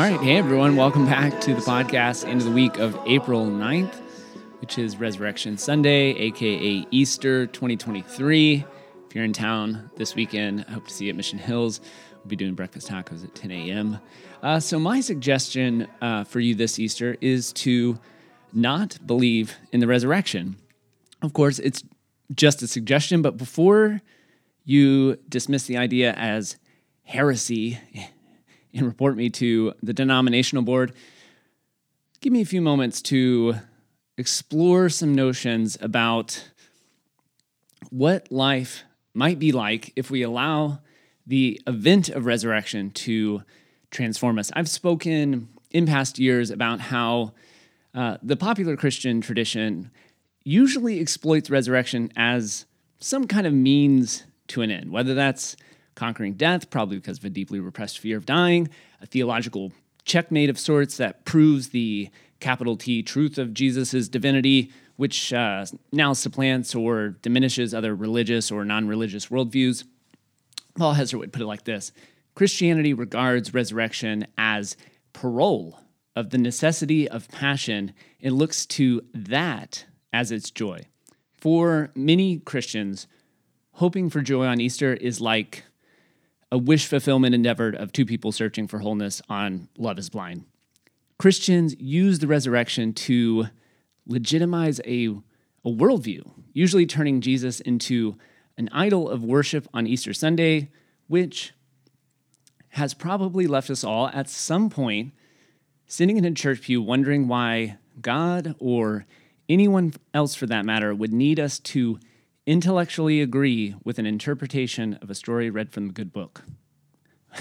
All right. Hey, everyone. Welcome back to the podcast into the week of April 9th, which is Resurrection Sunday, aka Easter 2023. If you're in town this weekend, I hope to see you at Mission Hills. We'll be doing breakfast tacos at 10 a.m. Uh, so, my suggestion uh, for you this Easter is to not believe in the resurrection. Of course, it's just a suggestion, but before you dismiss the idea as heresy and report me to the denominational board, give me a few moments to explore some notions about what life might be like if we allow the event of resurrection to transform us. I've spoken in past years about how uh, the popular Christian tradition usually exploits resurrection as some kind of means to an end, whether that's conquering death, probably because of a deeply repressed fear of dying, a theological checkmate of sorts that proves the capital T truth of Jesus' divinity, which uh, now supplants or diminishes other religious or non religious worldviews. Paul Hessert would put it like this Christianity regards resurrection as parole of the necessity of passion. It looks to that as its joy. For many Christians, hoping for joy on Easter is like a wish fulfillment endeavor of two people searching for wholeness on Love is Blind. Christians use the resurrection to legitimize a, a worldview, usually turning Jesus into an idol of worship on Easter Sunday, which has probably left us all at some point sitting in a church pew wondering why God or anyone else for that matter would need us to intellectually agree with an interpretation of a story read from the good book.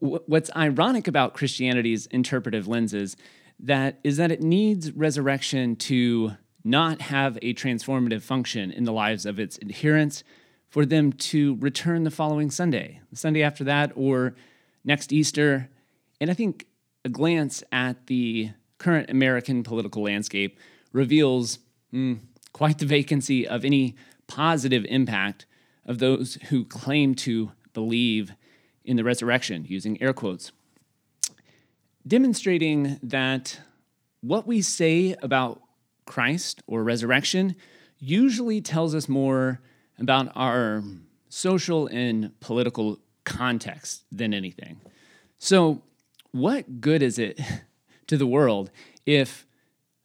What's ironic about Christianity's interpretive lenses that is that it needs resurrection to not have a transformative function in the lives of its adherents for them to return the following Sunday, the Sunday after that, or next Easter. And I think a glance at the current American political landscape reveals mm, quite the vacancy of any positive impact of those who claim to believe in the resurrection, using air quotes, demonstrating that what we say about Christ or resurrection usually tells us more about our social and political context than anything. So, what good is it to the world if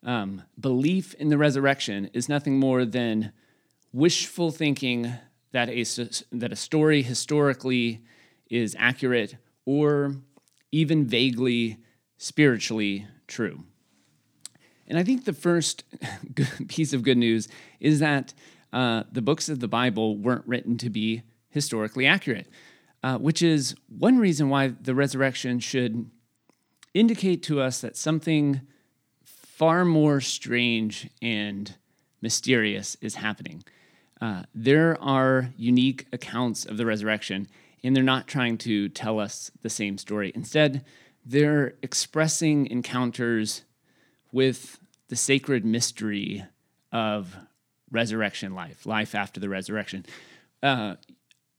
um, belief in the resurrection is nothing more than wishful thinking that a, that a story historically is accurate or even vaguely spiritually true? And I think the first piece of good news is that uh, the books of the Bible weren't written to be historically accurate, uh, which is one reason why the resurrection should indicate to us that something far more strange and mysterious is happening. Uh, there are unique accounts of the resurrection, and they're not trying to tell us the same story. Instead, they're expressing encounters with the sacred mystery of resurrection life, life after the resurrection. Uh,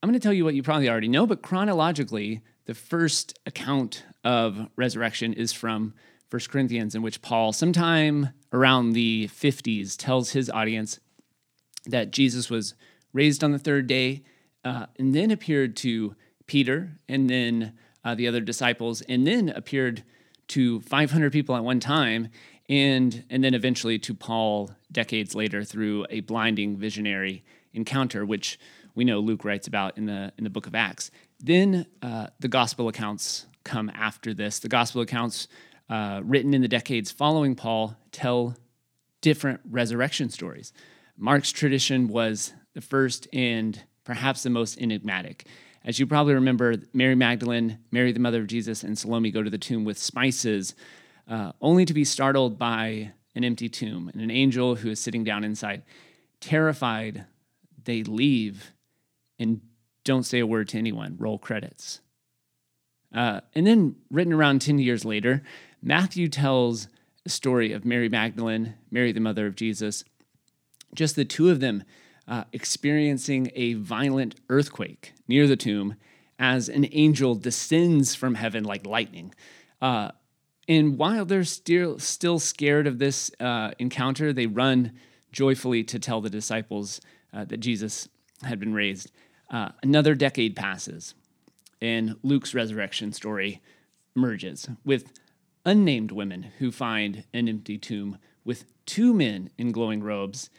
I'm going to tell you what you probably already know, but chronologically, the first account of resurrection is from 1 Corinthians, in which Paul, sometime around the 50s, tells his audience that Jesus was raised on the third day uh, and then appeared to Peter and then uh, the other disciples, and then appeared to 500 people at one time and and then eventually to Paul decades later through a blinding visionary encounter, which we know Luke writes about in the in the book of Acts. Then uh, the gospel accounts come after this. The gospel accounts uh, written in the decades following Paul tell different resurrection stories. Mark's tradition was the first and perhaps the most enigmatic. As you probably remember, Mary Magdalene, Mary the mother of Jesus, and Salome go to the tomb with spices uh, only to be startled by an empty tomb and an angel who is sitting down inside. Terrified, they leave and don't say a word to anyone. Roll credits. Uh, and then, written around 10 years later, Matthew tells a story of Mary Magdalene, Mary, the mother of Jesus, just the two of them uh, experiencing a violent earthquake near the tomb as an angel descends from heaven like lightning. Uh, and while they're still still scared of this uh, encounter, they run joyfully to tell the disciples uh, that Jesus had been raised. Uh, another decade passes, and Luke's resurrection story merges with unnamed women who find an empty tomb with two men in glowing robes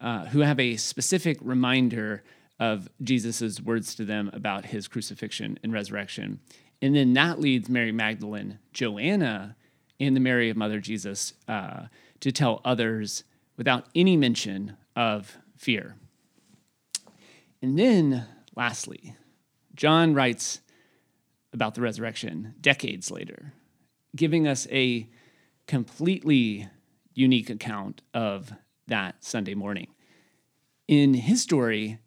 uh, who have a specific reminder of Jesus' words to them about his crucifixion and resurrection. And then that leads Mary Magdalene, Joanna, and the Mary of Mother Jesus uh, to tell others without any mention of fear. And then, lastly, John writes about the resurrection decades later, giving us a completely unique account of that Sunday morning. In his story,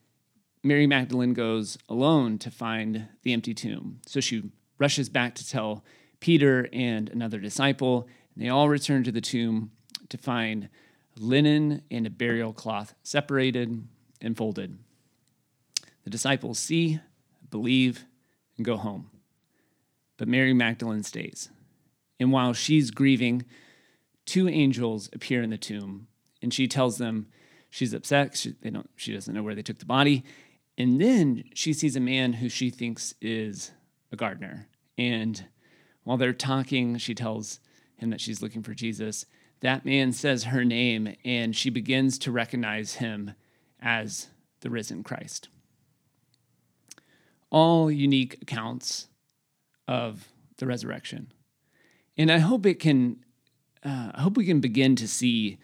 Mary Magdalene goes alone to find the empty tomb. So she rushes back to tell Peter and another disciple, and they all return to the tomb to find linen and a burial cloth separated and folded. The disciples see, believe, and go home. But Mary Magdalene stays. And while she's grieving, two angels appear in the tomb, and she tells them she's upset. She, they don't, she doesn't know where they took the body. And then she sees a man who she thinks is a gardener. And while they're talking, she tells him that she's looking for Jesus. That man says her name, and she begins to recognize him as the risen Christ. All unique accounts of the resurrection. And I hope it can, uh, I hope we can begin to see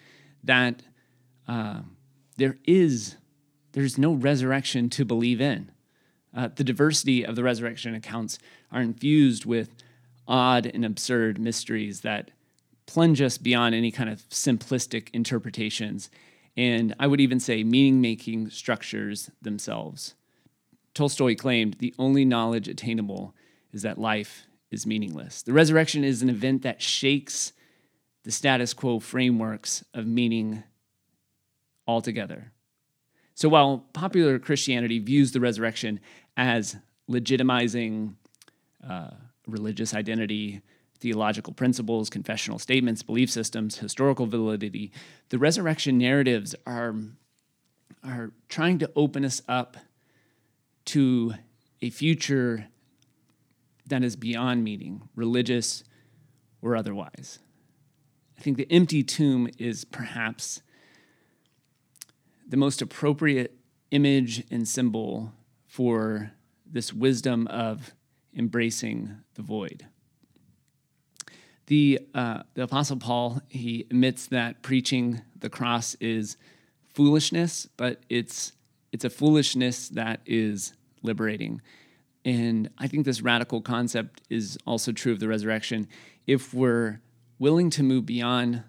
that uh, there is, there's no resurrection to believe in. Uh, the diversity of the resurrection accounts are infused with odd and absurd mysteries that plunge us beyond any kind of simplistic interpretations, and I would even say meaning making structures themselves. Tolstoy claimed the only knowledge attainable is that life is meaningless. The resurrection is an event that shakes the status quo frameworks of meaning altogether. So while popular Christianity views the resurrection as legitimizing uh, religious identity, theological principles, confessional statements, belief systems, historical validity, the resurrection narratives are, are trying to open us up to a future that is beyond meaning, religious or otherwise. I think the empty tomb is perhaps the most appropriate image and symbol for this wisdom of embracing the void. The, uh, the Apostle Paul, he admits that preaching the cross is foolishness, but it's, it's a foolishness that is liberating. And I think this radical concept is also true of the resurrection. If we're willing to move beyond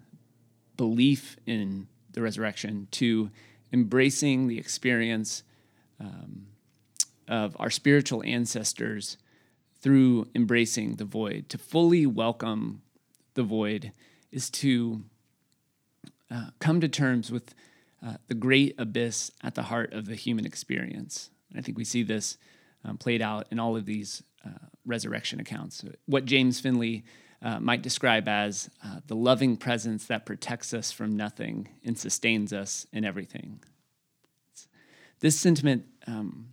belief in the resurrection to embracing the experience um, of our spiritual ancestors through embracing the void, to fully welcome the void is to uh, come to terms with uh, the great abyss at the heart of the human experience. And I think we see this um, played out in all of these uh, resurrection accounts. What James Finley uh, might describe as uh, the loving presence that protects us from nothing and sustains us in everything. It's, this sentiment, um,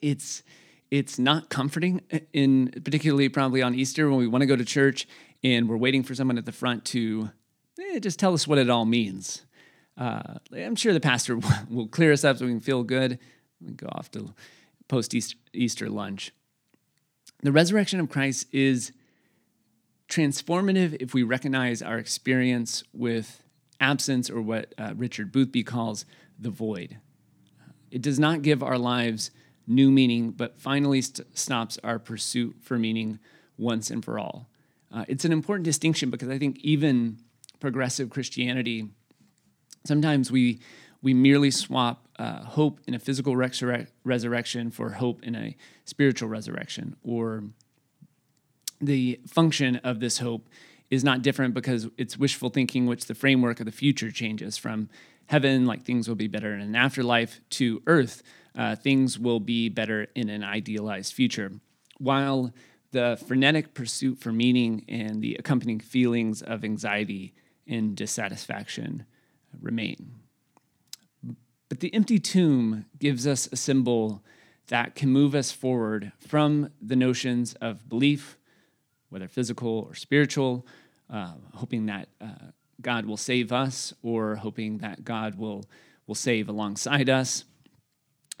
it's it's not comforting in particularly probably on Easter when we want to go to church and we're waiting for someone at the front to eh, just tell us what it all means. Uh, I'm sure the pastor will clear us up so we can feel good. and go off to post Easter lunch. The resurrection of Christ is transformative if we recognize our experience with absence or what uh, Richard Boothby calls the void. It does not give our lives new meaning, but finally st- stops our pursuit for meaning once and for all. Uh, it's an important distinction because I think even progressive Christianity, sometimes we we merely swap uh, hope in a physical resur- resurrection for hope in a spiritual resurrection. Or the function of this hope is not different because it's wishful thinking, which the framework of the future changes from heaven, like things will be better in an afterlife, to earth, uh, things will be better in an idealized future. While the frenetic pursuit for meaning and the accompanying feelings of anxiety and dissatisfaction remain. But the empty tomb gives us a symbol that can move us forward from the notions of belief, whether physical or spiritual, uh, hoping that uh, God will save us or hoping that God will, will save alongside us.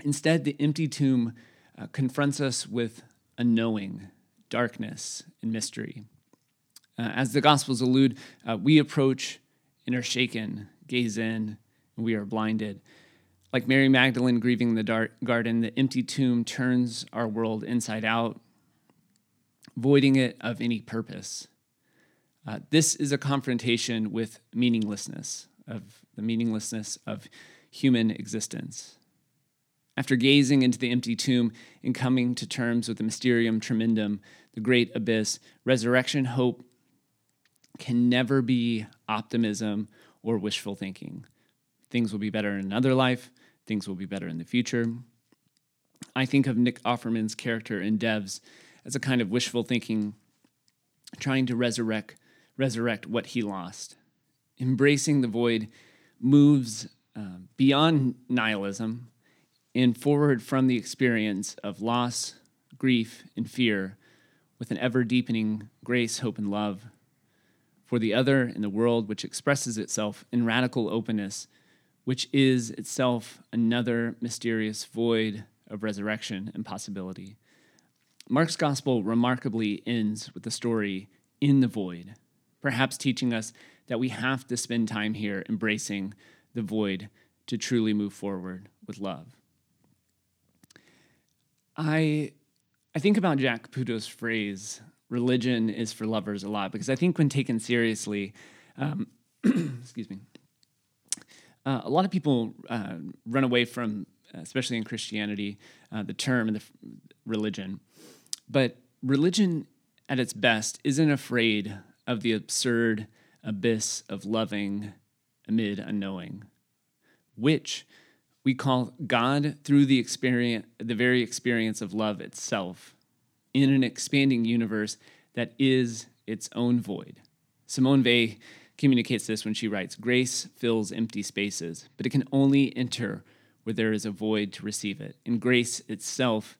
Instead, the empty tomb uh, confronts us with a knowing, darkness, and mystery. Uh, as the Gospels allude, uh, we approach and are shaken, gaze in, and we are blinded. Like Mary Magdalene grieving the dark garden, the empty tomb turns our world inside out, voiding it of any purpose. Uh, this is a confrontation with meaninglessness, of the meaninglessness of human existence. After gazing into the empty tomb and coming to terms with the mysterium tremendum, the great abyss, resurrection hope can never be optimism or wishful thinking. Things will be better in another life things will be better in the future. I think of Nick Offerman's character in Devs as a kind of wishful thinking, trying to resurrect resurrect what he lost. Embracing the void moves uh, beyond nihilism and forward from the experience of loss, grief, and fear with an ever deepening grace, hope, and love for the other in the world, which expresses itself in radical openness which is itself another mysterious void of resurrection and possibility. Mark's gospel remarkably ends with the story in the void, perhaps teaching us that we have to spend time here embracing the void to truly move forward with love. I, I think about Jack Caputo's phrase, religion is for lovers a lot, because I think when taken seriously, um, excuse me, uh, a lot of people uh, run away from, especially in Christianity, uh, the term and the f- religion. But religion, at its best, isn't afraid of the absurd abyss of loving amid unknowing, which we call God through the experience, the very experience of love itself, in an expanding universe that is its own void. Simone Weil communicates this when she writes Grace fills empty spaces, but it can only enter where there is a void to receive it. And grace itself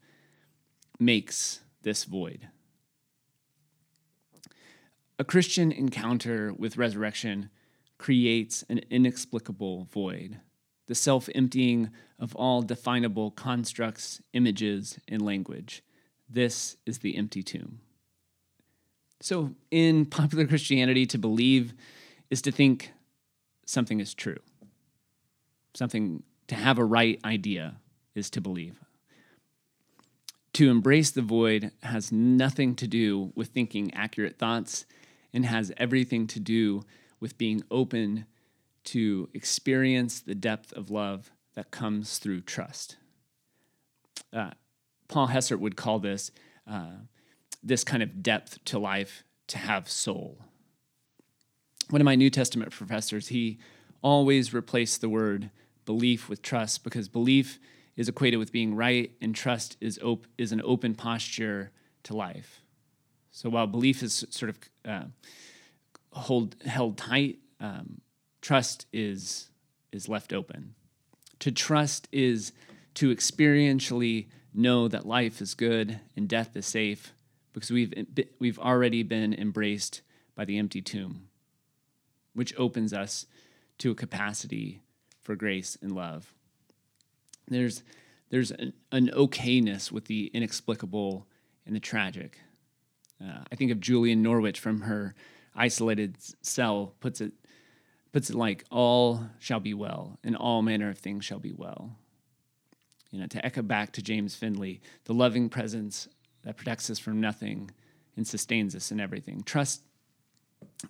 makes this void. A Christian encounter with resurrection creates an inexplicable void, the self emptying of all definable constructs, images, and language. This is the empty tomb. So, in popular Christianity, to believe is to think something is true. Something to have a right idea is to believe. To embrace the void has nothing to do with thinking accurate thoughts and has everything to do with being open to experience the depth of love that comes through trust. Uh, Paul Hessert would call this uh, this kind of depth to life to have soul one of my New Testament professors, he always replaced the word belief with trust because belief is equated with being right and trust is, op- is an open posture to life. So while belief is sort of uh, hold, held tight, um, trust is, is left open. To trust is to experientially know that life is good and death is safe because we've, we've already been embraced by the empty tomb which opens us to a capacity for grace and love. There's, there's an, an okayness with the inexplicable and the tragic. Uh, I think of Julian Norwich from her isolated cell puts it puts it like all shall be well and all manner of things shall be well. You know, to echo back to James Finley, the loving presence that protects us from nothing and sustains us in everything. Trust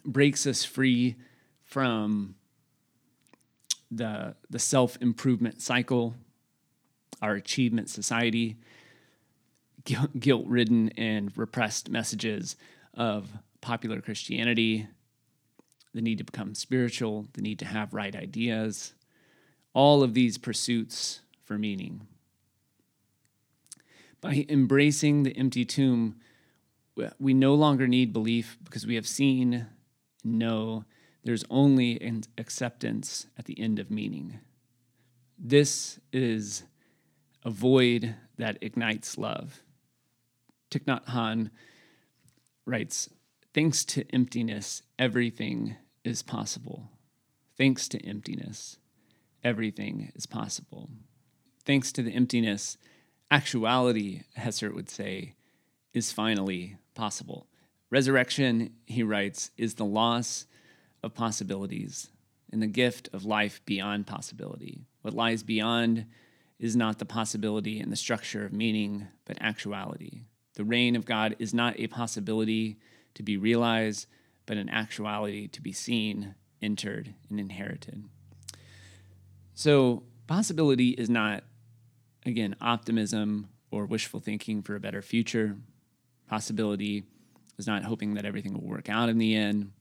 breaks us free from the, the self improvement cycle, our achievement society, guilt ridden and repressed messages of popular Christianity, the need to become spiritual, the need to have right ideas, all of these pursuits for meaning. By embracing the empty tomb, we no longer need belief because we have seen, know there's only an acceptance at the end of meaning. This is a void that ignites love. Thich Nhat Hanh writes, Thanks to emptiness, everything is possible. Thanks to emptiness, everything is possible. Thanks to the emptiness, actuality, Hessert would say, is finally possible. Resurrection, he writes, is the loss of possibilities and the gift of life beyond possibility. What lies beyond is not the possibility and the structure of meaning, but actuality. The reign of God is not a possibility to be realized, but an actuality to be seen, entered, and inherited. So, possibility is not, again, optimism or wishful thinking for a better future. Possibility is not hoping that everything will work out in the end.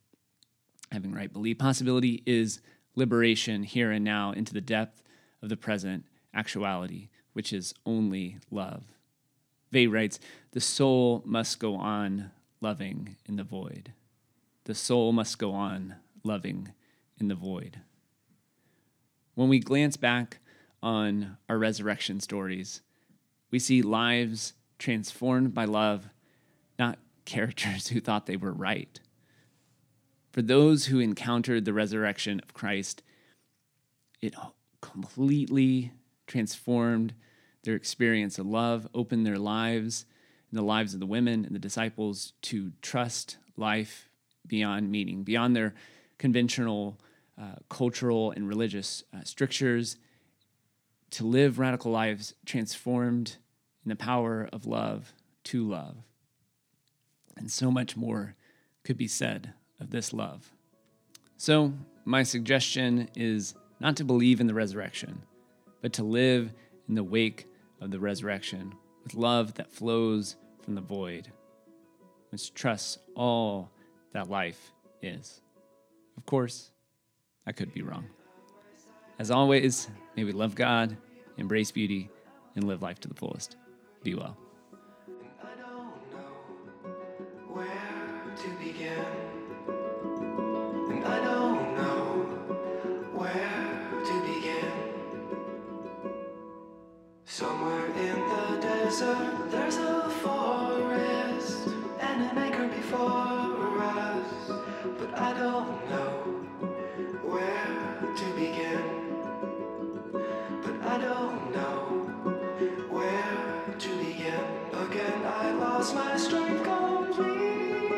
Having right belief. Possibility is liberation here and now into the depth of the present actuality, which is only love. Weil writes, The soul must go on loving in the void. The soul must go on loving in the void. When we glance back on our resurrection stories, we see lives transformed by love, not characters who thought they were right. For those who encountered the resurrection of Christ, it completely transformed their experience of love, opened their lives and the lives of the women and the disciples to trust life beyond meaning, beyond their conventional uh, cultural and religious uh, strictures, to live radical lives transformed in the power of love to love. And so much more could be said of this love. So, my suggestion is not to believe in the resurrection, but to live in the wake of the resurrection with love that flows from the void, which trusts all that life is. Of course, I could be wrong. As always, may we love God, embrace beauty, and live life to the fullest. Be well. again I lost my strength completely.